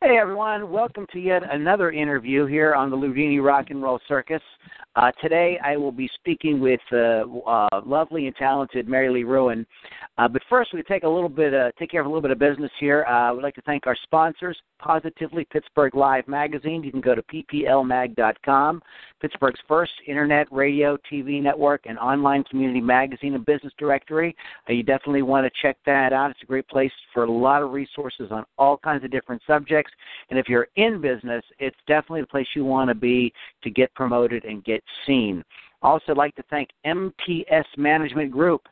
Hey everyone, welcome to yet another interview here on the Loudini Rock and Roll Circus. Uh, today I will be speaking with uh, uh, lovely and talented MaryLeigh Roohan. Uh, but first, we take a little bit, uh, take care of a little bit of business here. Uh, we'd like to thank our sponsors, Positively Pittsburgh Live Magazine. You can go to pplmag.com, Pittsburgh's first internet, radio, TV network, and online community magazine and business directory. you definitely want to check that out. It's a great place for a lot of resources on all kinds of different subjects. And if you're in business, it's definitely the place you want to be to get promoted and get seen. Also, like to thank MTS Management Group.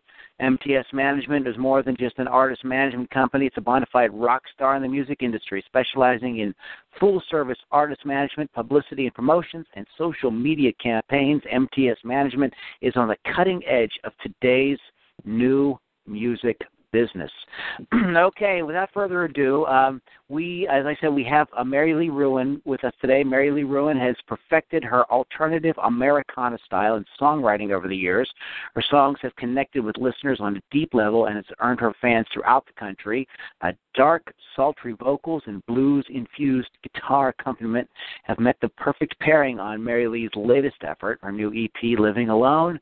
MTS Management is more than just an artist management company. It's a bona fide rock star in the music industry, specializing in full service artist management, publicity and promotions, and social media campaigns. MTS Management is on the cutting edge of today's new music business. okay, without further ado, um, we, as I said, we have a MaryLeigh Roohan with us today. MaryLeigh Roohan has perfected her alternative Americana style in songwriting over the years. Her songs have connected with listeners on a deep level and has earned her fans throughout the country. Uh, dark, sultry vocals and blues-infused guitar accompaniment have met the perfect pairing on MaryLeigh's latest effort, her new EP, Living Alone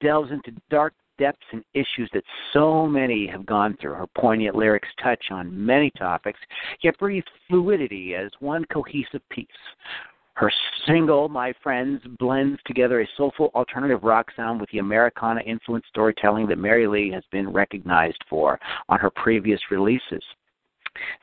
delves into dark depths and issues that so many have gone through. Her poignant lyrics touch on many topics, yet breathe fluidity as one cohesive piece. Her single, My Friends, blends together a soulful alternative rock sound with the Americana influenced storytelling that MaryLeigh has been recognized for on her previous releases.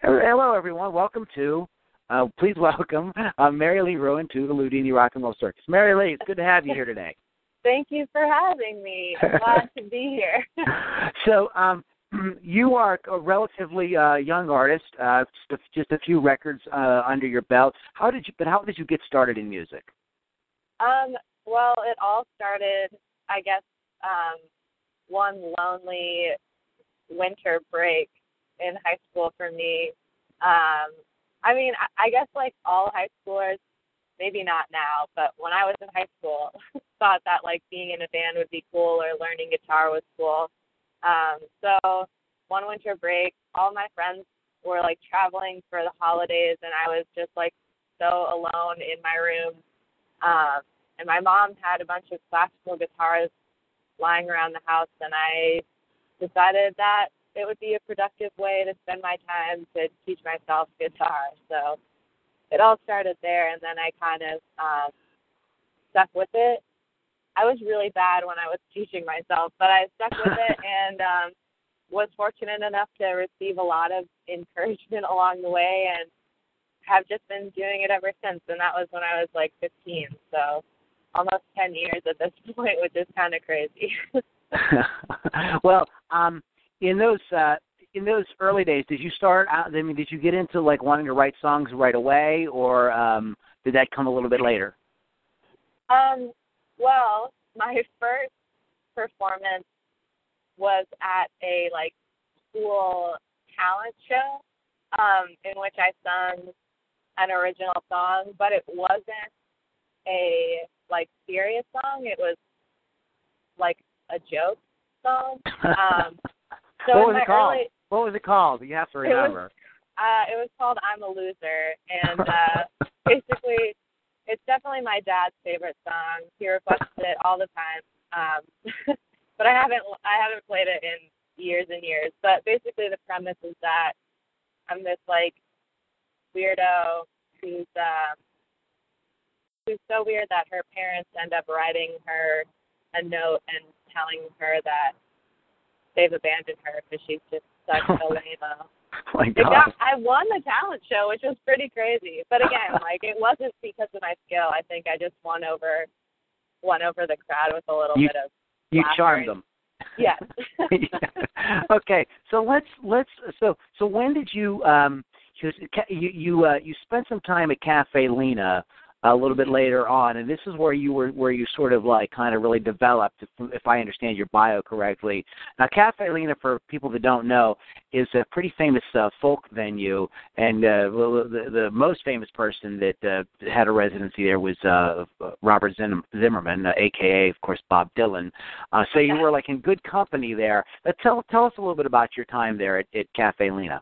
Hello, everyone. Welcome to, uh, please welcome uh, MaryLeigh Roohan to the Loudini Rock and Roll Circus. MaryLeigh, it's good to have you here today. Thank you for having me. I'm glad to be here. so, um, you are a relatively uh, young artist, uh, just, a, just a few records uh, under your belt. How did you? But how did you get started in music? Um, well, it all started, I guess, um, one lonely winter break in high school for me. Um, I mean, I, I guess like all high schoolers, maybe not now, but when I was in high school, thought that like being in a band would be cool or learning guitar was cool. Um, so one winter break, all my friends were like traveling for the holidays, and I was just like so alone in my room. Um, and my mom had a bunch of classical guitars lying around the house, and I decided that it would be a productive way to spend my time to teach myself guitar. So it all started there, and then I kind of um, stuck with it. I was really bad when I was teaching myself, but I stuck with it and um, was fortunate enough to receive a lot of encouragement along the way, and have just been doing it ever since. And that was when I was like 15, so almost 10 years at this point, which is kind of crazy. well, um, in those uh, in those early days, did you start out? I mean, did you get into like wanting to write songs right away, or um, did that come a little bit later? Um. Well, my first performance was at a like school talent show, um, in which I sung an original song, but it wasn't a like serious song. It was like a joke song. Um, so what was it called? Early, what was it called? You have to remember. It was, uh, it was called "I'm a Loser," and uh, basically, it's definitely my dad's favorite song. He requests it all the time, um, but I haven't I haven't played it in years and years. But basically, the premise is that I'm this like weirdo who's um, who's so weird that her parents end up writing her a note and telling her that they've abandoned her because she's just such a lame. My God. God. I won the talent show, which was pretty crazy. But again, like it wasn't because of my skill. I think I just won over won over the crowd with a little you, bit of you charmed them. Yes. okay, so let's let's so so when did you um you you you, uh, you spent some time at Caffe Lena a little bit later on, and this is where you were where you sort of like kind of really developed, if, if I understand your bio correctly. Now, Caffe Lena, for people that don't know, is a pretty famous uh, folk venue, and uh, the, the most famous person that uh, had a residency there was uh, Robert Zimmerman, uh, aka of course Bob Dylan. Uh, so you were like in good company there. But tell tell us a little bit about your time there at, at Caffe Lena.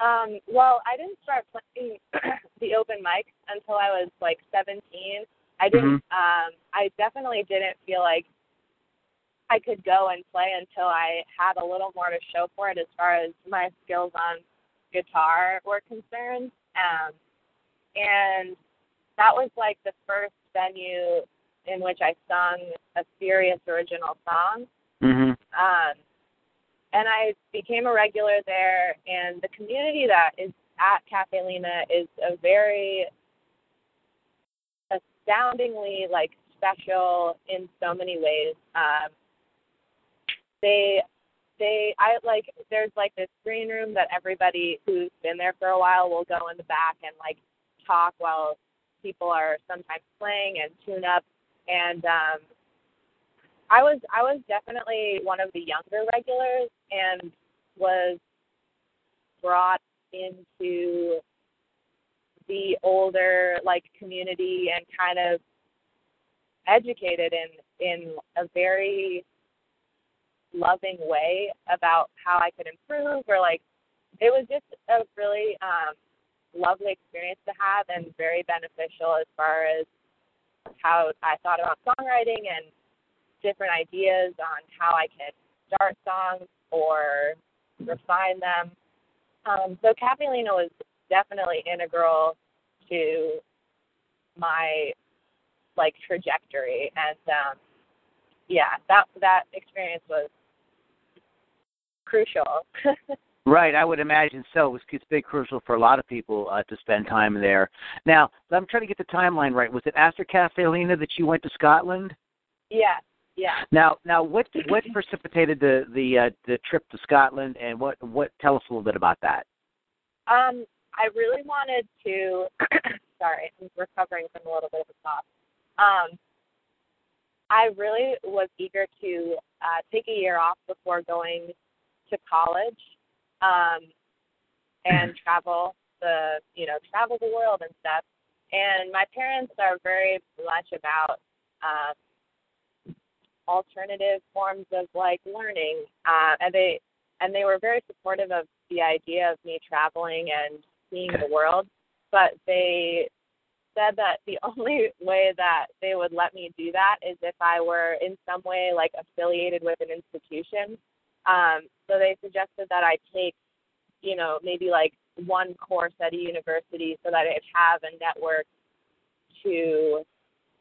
Um, well, I didn't start playing the open mic until I was like 17. I didn't. Mm-hmm. Um, I definitely didn't feel like I could go and play until I had a little more to show for it as far as my skills on guitar were concerned. Um, and that was like the first venue in which I sung a serious original song. Mm-hmm. Um, and I became a regular there. And the community that is at Caffe Lena is a very astoundingly like special in so many ways. Um, they they I like there's like this green room that everybody who's been there for a while will go in the back and like talk while people are sometimes playing and tune up and um I was I was definitely one of the younger regulars and was brought into the older like community and kind of educated in in a very loving way about how I could improve or like it was just a really um lovely experience to have and very beneficial as far as how I thought about songwriting and different ideas on how I can start songs or refine them. Um, so Caffe Lena was definitely integral to my like trajectory. And um yeah that that experience was crucial. Right i would imagine so. It was it's been crucial for a lot of people uh, to spend time there. Now i'm trying to get the timeline right. Was it after Caffe Lena that you went to scotland? Yeah yeah. Now, now, what what precipitated the the uh, the trip to Scotland, and what what tell us a little bit about that? Um, I really wanted to. sorry, I'm recovering from a little bit of a cough. Um, I really was eager to uh, take a year off before going to college, um, and travel the you know travel the world and stuff. And my parents are very much about um, alternative forms of like learning uh, and they and they were very supportive of the idea of me traveling and seeing the world but they said that the only way that they would let me do that is if I were in some way like affiliated with an institution. Um, so they suggested that I take, you know, maybe like one course at a university so that I'd have a network to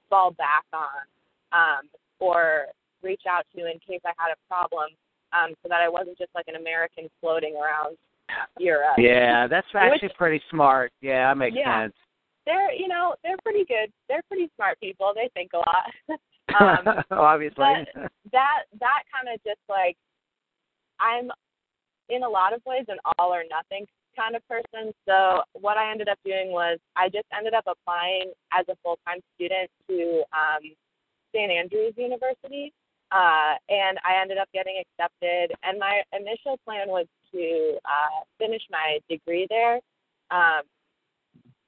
fall back on. Um, or reach out to in case I had a problem, um, so that I wasn't just like an American floating around Europe. Yeah, that's actually Which, pretty smart. Yeah, that makes yeah, sense. They're you know they're pretty good. They're pretty smart people. They think a lot. um, Obviously. But that that kind of just like I'm in a lot of ways an all or nothing kind of person. So what I ended up doing was I just ended up applying as a full time student to um, St. Andrews University. Uh, and I ended up getting accepted. And my initial plan was to uh, finish my degree there. Um,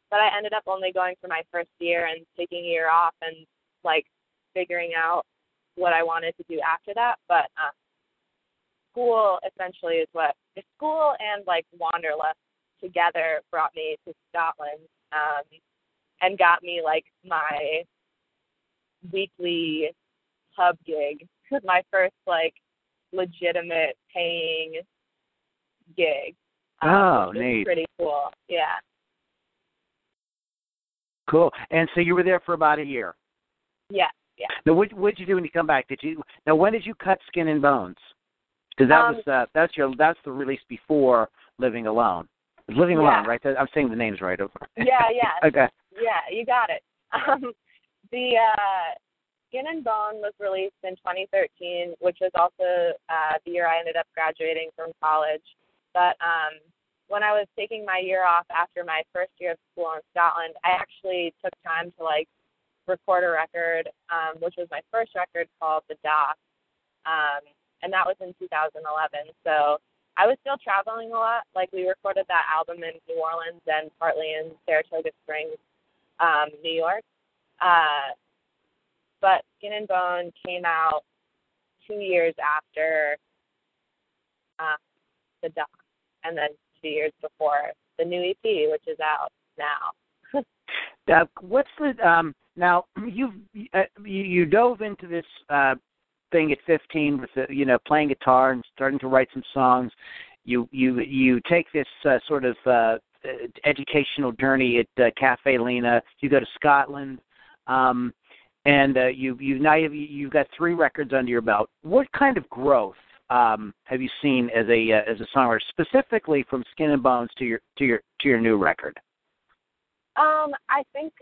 but I ended up only going for my first year and taking a year off and like figuring out what I wanted to do after that. But uh, school essentially is what school and like Wanderlust together brought me to Scotland um, and got me like my weekly pub gig, my first like legitimate paying gig. Um, oh, neat. Pretty cool. Yeah. Cool. And so you were there for about a year. Yeah. Yeah. Now, what what did you do when you come back? Did you now? When did you cut Skin and Bones? Because that um, was uh, that's your that's the release before Living Alone. Living yeah. Alone, right? I'm saying the names right over. Yeah. Yeah. okay. Yeah, you got it. Um, the uh, Skin and Bone was released in 2013, which was also uh, the year I ended up graduating from college. But um, when I was taking my year off after my first year of school in Scotland, I actually took time to like record a record, um, which was my first record called The Dock. Um, and that was in 2011. So I was still traveling a lot. Like we recorded that album in New Orleans and partly in Saratoga Springs, um, New York. Uh, but Skin and Bone came out two years after uh, the doc, and then two years before the new EP, which is out now. uh, what's the um, now? You've uh, you, you dove into this uh, thing at 15 with the, you know playing guitar and starting to write some songs. You you you take this uh, sort of uh, educational journey at uh, Caffe Lena. You go to Scotland, um, and uh, you you now you've, you've got three records under your belt. What kind of growth um, have you seen as a uh, as a songwriter, specifically from Skin and Bones to your to your to your new record? Um, I think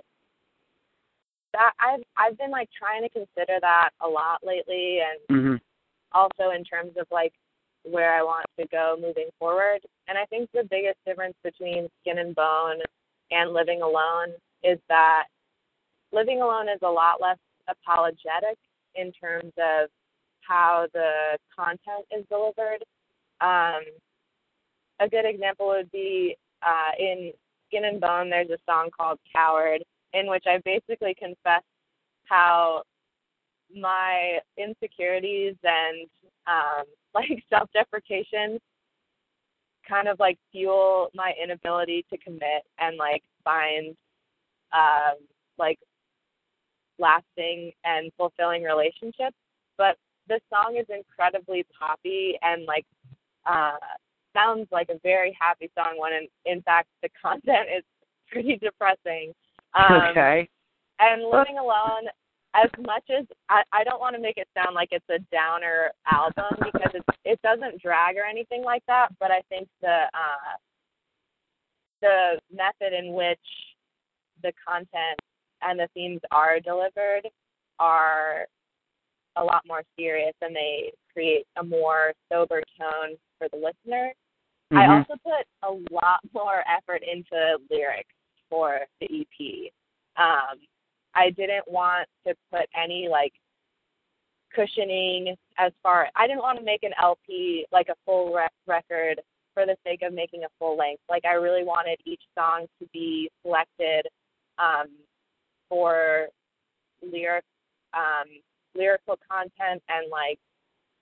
that I've I've been like trying to consider that a lot lately, and mm-hmm. also in terms of like where I want to go moving forward. And I think the biggest difference between Skin and Bone and Living Alone is that Living Alone is a lot less apologetic in terms of how the content is delivered. Um, a good example would be uh, in Skin and Bone, there's a song called Coward, in which I basically confess how my insecurities and um, like self deprecation kind of like fuel my inability to commit and like find um, like lasting and fulfilling relationships. But the song is incredibly poppy and like uh sounds like a very happy song when in, in fact the content is pretty depressing. Um, okay. And Living Alone, as much as I, I don't want to make it sound like it's a downer album because it it doesn't drag or anything like that, but I think the uh the method in which the content and the themes are delivered are a lot more serious and they create a more sober tone for the listener. Mm-hmm. I also put a lot more effort into lyrics for the EP. Um, I didn't want to put any like cushioning as far. I didn't want to make an LP like a full rec- record for the sake of making a full length. Like I really wanted each song to be selected um, for lyric um, lyrical content and like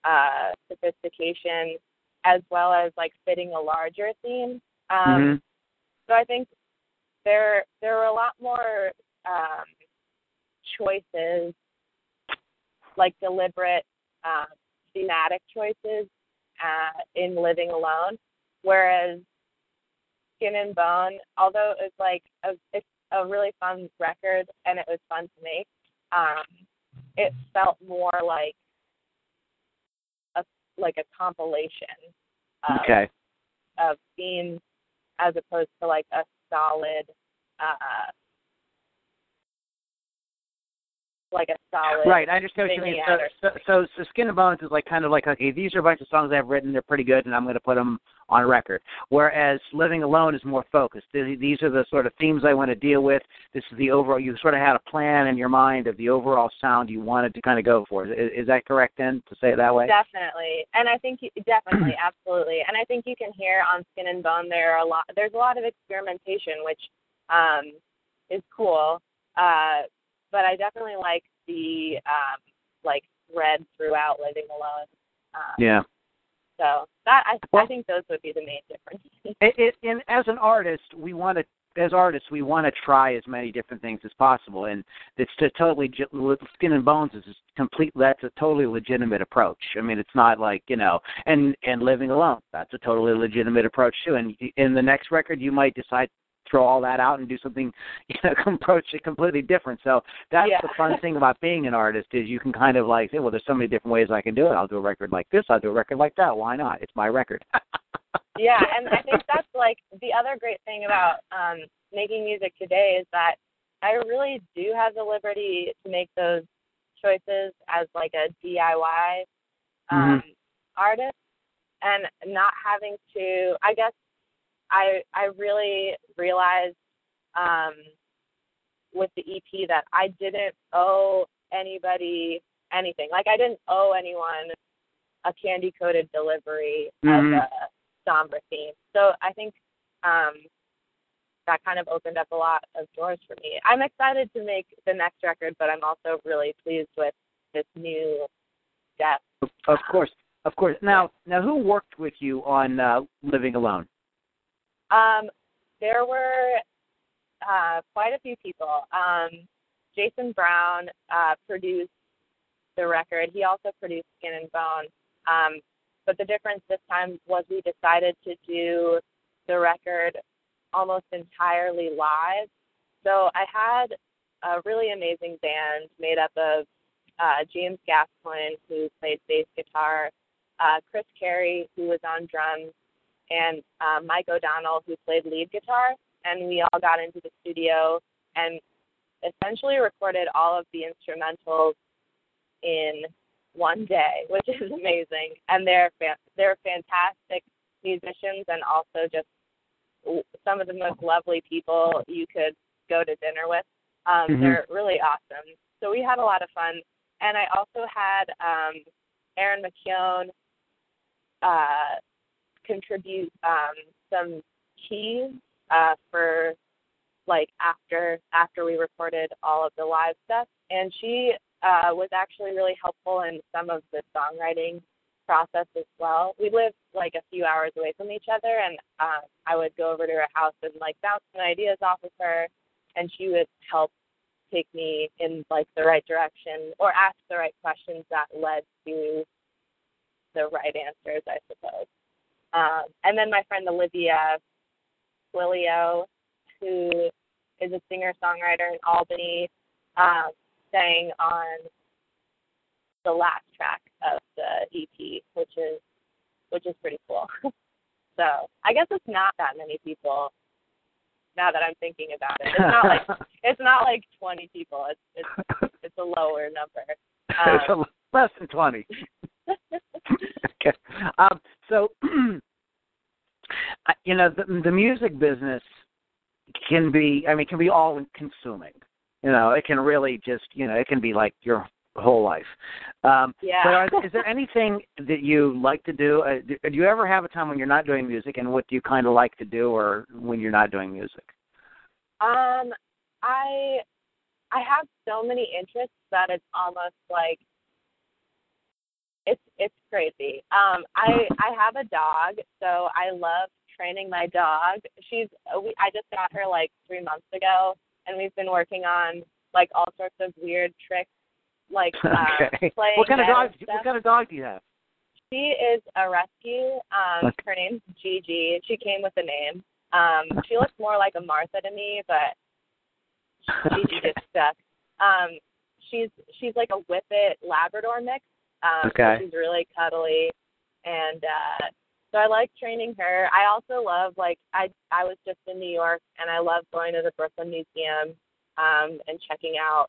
uh, sophistication, as well as like fitting a larger theme. Um, mm-hmm. So I think there there were a lot more um, choices, like deliberate uh, thematic choices uh, in Living Alone, whereas Skin and Bone, although it's like a, it's a really fun record and it was fun to make. Um, it felt more like a like a compilation of, okay. of themes as opposed to like a solid uh like a solid right i understand what you mean so, so, so skin and bones is like kind of like okay these are a bunch of songs i've written they're pretty good and i'm going to put them on record. Whereas living alone is more focused. These are the sort of themes I want to deal with. This is the overall. You sort of had a plan in your mind of the overall sound you wanted to kind of go for. Is, is that correct then to say it that way? Definitely, and I think definitely, absolutely, and I think you can hear on Skin and Bone there are a lot. There's a lot of experimentation, which um, is cool. Uh, but I definitely like the um, like thread throughout Living Alone. Um, yeah. So that I, well, I think those would be the main differences. It, it, and as an artist, we want to as artists, we want to try as many different things as possible, and it's to totally skin and bones is complete. That's a totally legitimate approach. I mean, it's not like you know, and and living alone. That's a totally legitimate approach too. And in the next record, you might decide throw all that out and do something you know approach it completely different. So that's yeah. the fun thing about being an artist is you can kind of like say well there's so many different ways i can do it. I'll do a record like this i'll do a record like that. Why not? It's my record. Yeah and i think that's like the other great thing about um making music today is that i really do have the liberty to make those choices as like a diy um mm-hmm. artist and not having to i guess I I really realized um, with the EP that I didn't owe anybody anything. Like I didn't owe anyone a candy coated delivery Mhm. of a somber theme. So I think um, that kind of opened up a lot of doors for me. I'm excited to make the next record, but I'm also really pleased with this new step. Of course, of course. Now, now, who worked with you on uh, Living Alone? Um, there were uh, quite a few people. Um, Jason Brown uh, produced the record. He also produced Skin and Bone. Um, but the difference this time was we decided to do the record almost entirely live. So I had a really amazing band made up of uh, James Gascoigne, who played bass guitar, uh, Chris Carey, who was on drums, and uh, Mike O'Donnell, who played lead guitar. And we all got into the studio and essentially recorded all of the instrumentals in one day, which is amazing. And they're fa- they're fantastic musicians and also just w- some of the most lovely people you could go to dinner with. Um, Mhm. They're really awesome. So we had a lot of fun. And I also had um, Erin McKeown uh, contribute um, some keys uh, for like after after we recorded all of the live stuff, and she uh, was actually really helpful in some of the songwriting process as well. We lived like a few hours away from each other, and uh, I would go over to her house and like bounce some ideas off of her, and she would help take me in like the right direction or ask the right questions that led to the right answers, I suppose. Um, and then my friend Olivia Willio, who is a singer songwriter in Albany, um, sang on the last track of the EP, which is which is pretty cool. so I guess it's not that many people now that I'm thinking about it. It's not like it's not like 20 people. It's it's it's a lower number. It's Um, a- less than twenty. Okay. Um, so, you know, the, the music business can be, I mean, can be all consuming. You know, it can really just, you know, it can be like your whole life. Um, yeah. But are, is there anything that you like to do? Uh, do? Do you ever have a time when you're not doing music, and what do you kind of like to do, or when you're not doing music? Um, I I have so many interests that it's almost like it's it's crazy. Um, I I have a dog, so I love training my dog. She's we, I just got her like three months ago, and we've been working on like all sorts of weird tricks, like uh, okay. playing What kind of dog? and What kind of dog do you have? She is a rescue. Um, Okay. Her name's Gigi. She came with a name. Um, she looks more like a Martha to me, but Gigi Okay. gets stuck. Um, she's she's like a Whippet Labrador mix. Um, Okay. she's really cuddly, and uh, so I like training her. I also love like I I was just in New York, and I love going to the Brooklyn Museum um, and checking out.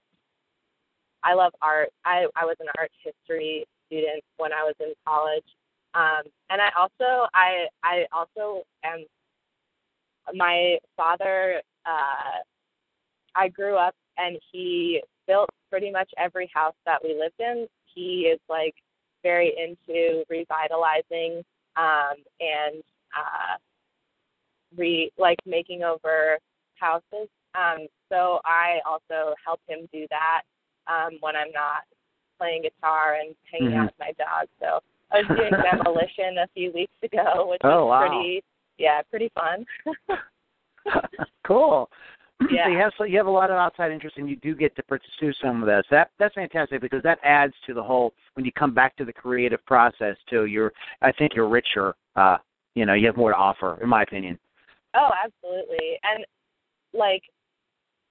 I love art. I I was an art history student when I was in college, um, and I also I I also am. My father. Uh, I grew up and he built pretty much every house that we lived in. He is like very into revitalizing um and uh re like making over houses. Um so I also help him do that um when I'm not playing guitar and hanging Mhm. out with my dog. So I was doing demolition a few weeks ago, which Oh, was wow. pretty yeah, pretty fun. cool. Yeah. So you have so you have a lot of outside interest, and you do get to pursue some of this. That that's fantastic because that adds to the whole. When you come back to the creative process, too, you're I think you're richer. Uh, you know, you have more to offer, in my opinion. Oh, absolutely. And like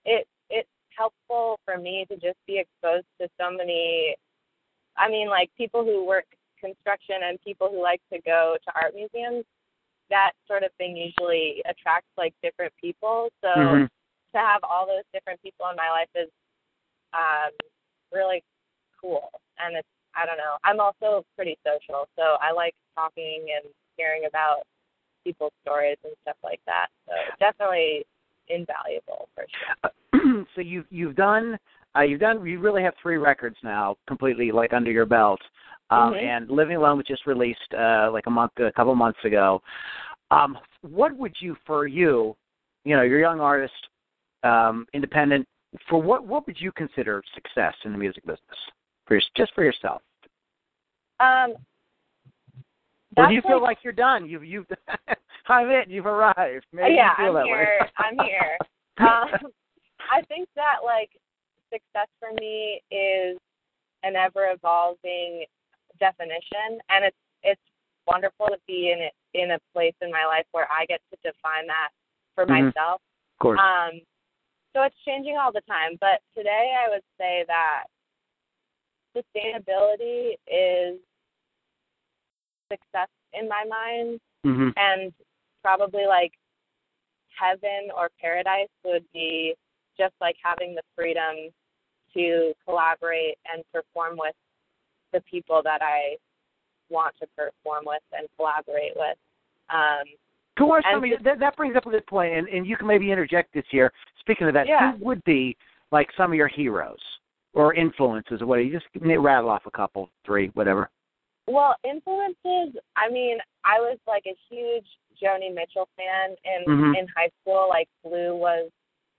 it it's helpful for me to just be exposed to so many I mean like people who work construction and people who like to go to art museums, that sort of thing usually attracts like different people. So Mhm. To have all those different people in my life is um really cool. And it's I don't know. I'm also pretty social, so I like talking and hearing about people's stories and stuff like that. So definitely invaluable for sure. so you've you've done uh, you've done you really have three records now completely like under your belt. Um, Mhm. And Living Alone was just released uh, like a month, a couple months ago. Um, what would you, for you, you know, you're a young artist, um, independent. For what, what would you consider success in the music business? For your, just for yourself, Um, or do you feel like, you're done? You've, you've, I'm it. You've arrived. Maybe yeah, you feel I'm that here. way. I'm here. Um, I think that like success for me is an ever evolving definition, and it's it's wonderful to be in it in a place in my life where I get to define that for Mhm. myself. of course. Um, so it's changing all the time. But today I would say that sustainability is success in my mind hmm and probably like heaven or paradise would be just like having the freedom to collaborate and perform with the people that I want to perform with and collaborate with. Um, Who are And some of your, that, that brings up a good point, and, and you can maybe interject this here. Speaking of that, Yeah. who would be like some of your heroes or influences or whatever? You just rattle off a couple, three, whatever. well, influences. I mean, I was like a huge Joni Mitchell fan in Mhm. in high school. Like Blue was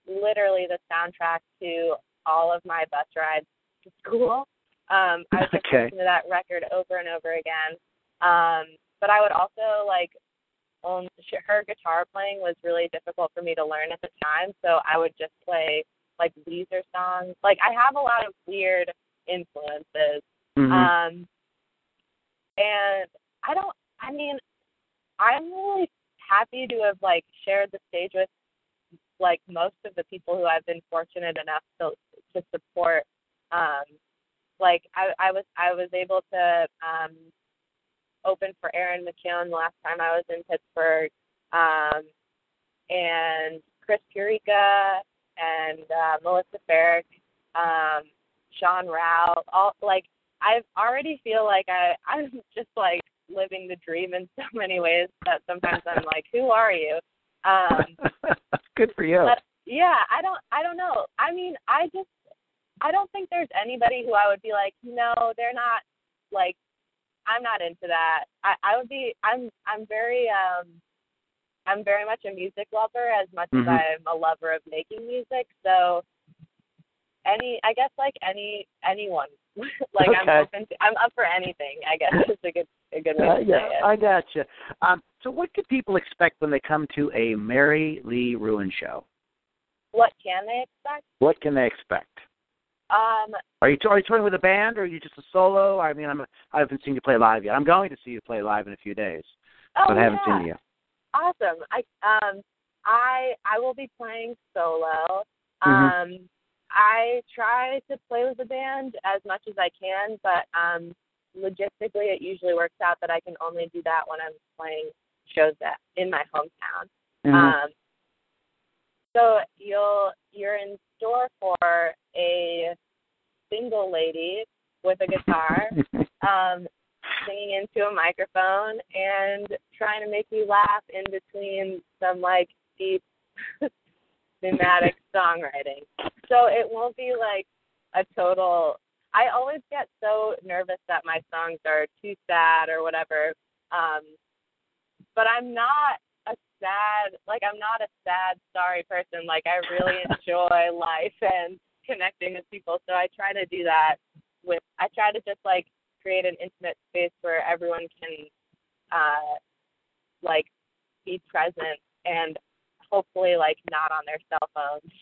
literally the soundtrack to all of my bus rides to school. Um, I was Okay. listening to that record over and over again. Um, but I would also like own her guitar playing was really difficult for me to learn at the time, so I would just play like Weezer songs. Like I have a lot of weird influences. Mhm. Um, and I don't. I mean, I'm really happy to have like shared the stage with like most of the people who I've been fortunate enough to to support. Um, like I, I was I was able to um, open for Erin McKeown the last time I was in Pittsburgh, um, and Chris Pureka and uh, Melissa Ferrick, um, Sean Rowe, all like I already feel like I I'm just like living the dream in so many ways that sometimes I'm like, who are you? Um, good for you. but yeah, I don't I don't know. I mean, I just I don't think there's anybody who I would be like, no, they're not like I'm not into that. I I would be I'm I'm very um I'm very much a music lover as much Mhm. as I'm a lover of making music. So any I guess like any anyone like Okay. I'm open to I'm up for anything, I guess is a good a good way Uh, to yeah, say it. I gotcha. Um, so, what can people expect when they come to a MaryLeigh Roohan show? What can they expect? What can they expect? Um Are you, are you touring with a band, or are you just a solo? I mean, I'm a, I haven't seen you play live yet. I'm going to see you play live in a few days, oh but I haven't yeah. seen you. Awesome. I um I I will be playing solo. Mhm. Um I try to play with the band as much as I can, but um logistically it usually works out that I can only do that when I'm playing shows that in my hometown. Mhm. Um so you'll you're in store for a single lady with a guitar um singing into a microphone and trying to make you laugh in between some like deep thematic songwriting. So it won't be like a total I always get so nervous that my songs are too sad or whatever. Um but I'm not sad like I'm not a sad sorry person. Like I really enjoy life and connecting with people. So I try to do that with I try to just like create an intimate space where everyone can uh like be present and hopefully like not on their cell phones.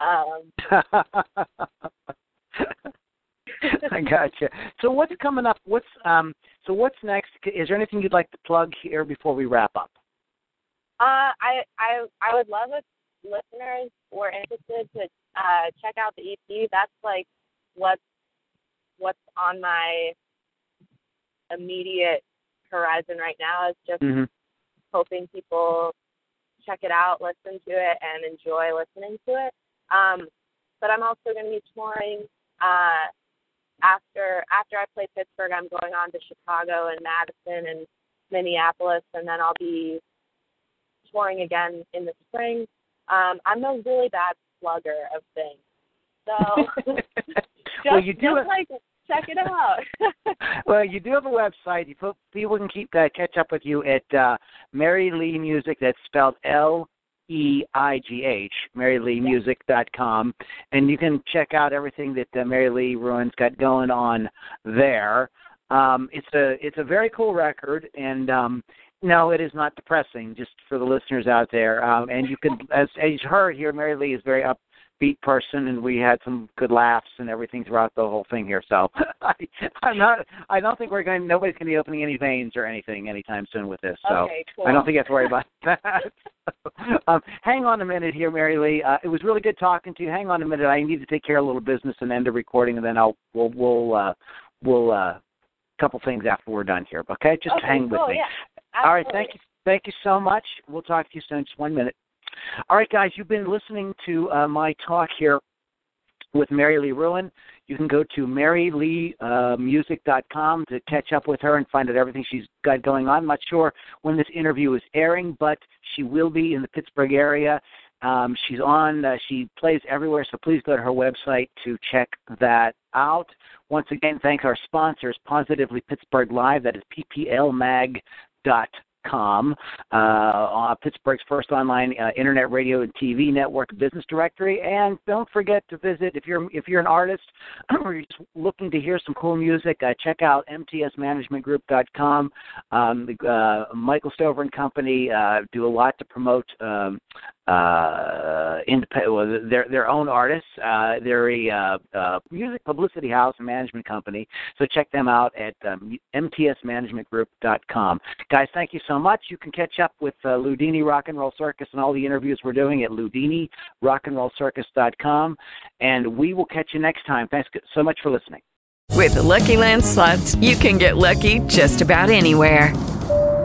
Um I gotcha. So, what's coming up? What's um? So, what's next? Is there anything you'd like to plug here before we wrap up? Uh, I I I would love if listeners were interested to uh, check out the EP. That's like what's what's on my immediate horizon right now. Is just Mm-hmm. hoping people check it out, listen to it, and enjoy listening to it. Um, but I'm also going to be touring uh, after after I play Pittsburgh. I'm going on to Chicago and Madison and Minneapolis, and then I'll be touring again in the spring. Um, I'm a really bad slugger of things, so just, well, you do have, like check it out. well, you do have a website. You put, people can keep uh, catch up with you at uh, Mary Lee Music. That's spelled L E I G H, MaryLeighMusic.com, and you can check out everything that uh, MaryLeigh Roohan's got going on there. Um, it's a it's a very cool record, and um, no, it is not depressing. Just for the listeners out there, um, and you can, as as you heard here, MaryLeigh is a very upbeat person, and we had some good laughs and everything throughout the whole thing here. So I, I'm not. I don't think we're going. Nobody's going to be opening any veins or anything anytime soon with this. So okay, cool. I don't think you have to worry about that. um, hang on a minute here, MaryLeigh. Uh, it was really good talking to you. Hang on a minute. I need to take care of a little business and end the recording, and then I'll we'll we'll uh, we'll uh, couple things after we're done here. Okay, just okay, hang cool, with me. Yeah, All right, thank you, thank you so much. We'll talk to you soon. Just one minute. All right, guys, you've been listening to uh, my talk here with MaryLeigh Roohan. You can go to maryleighmusic.com to catch up with her and find out everything she's got going on. I'm not sure when this interview is airing, but she will be in the Pittsburgh area. Um, she's on, uh, she plays everywhere, so please go to her website to check that out. Once again, thank our sponsors, Positively Pittsburgh Live, that is pplmag.com com, uh, Pittsburgh's first online uh, internet radio and TV network business directory. And don't forget to visit if you're if you're an artist or you're just looking to hear some cool music. Uh, check out mtsmanagementgroup.com. Um, uh, Michael Stover and Company uh, do a lot to promote um, uh, independent, well, their their own artists. Uh, they're a uh, uh, music publicity house and management company. So check them out at um, mtsmanagementgroup.com. Guys, thank you so much. You can catch up with uh, Loudini Rock and Roll Circus and all the interviews we're doing at loudinirockandrollcircus.com. And we will catch you next time. Thanks so much for listening. With the Lucky Land slots, you can get lucky just about anywhere.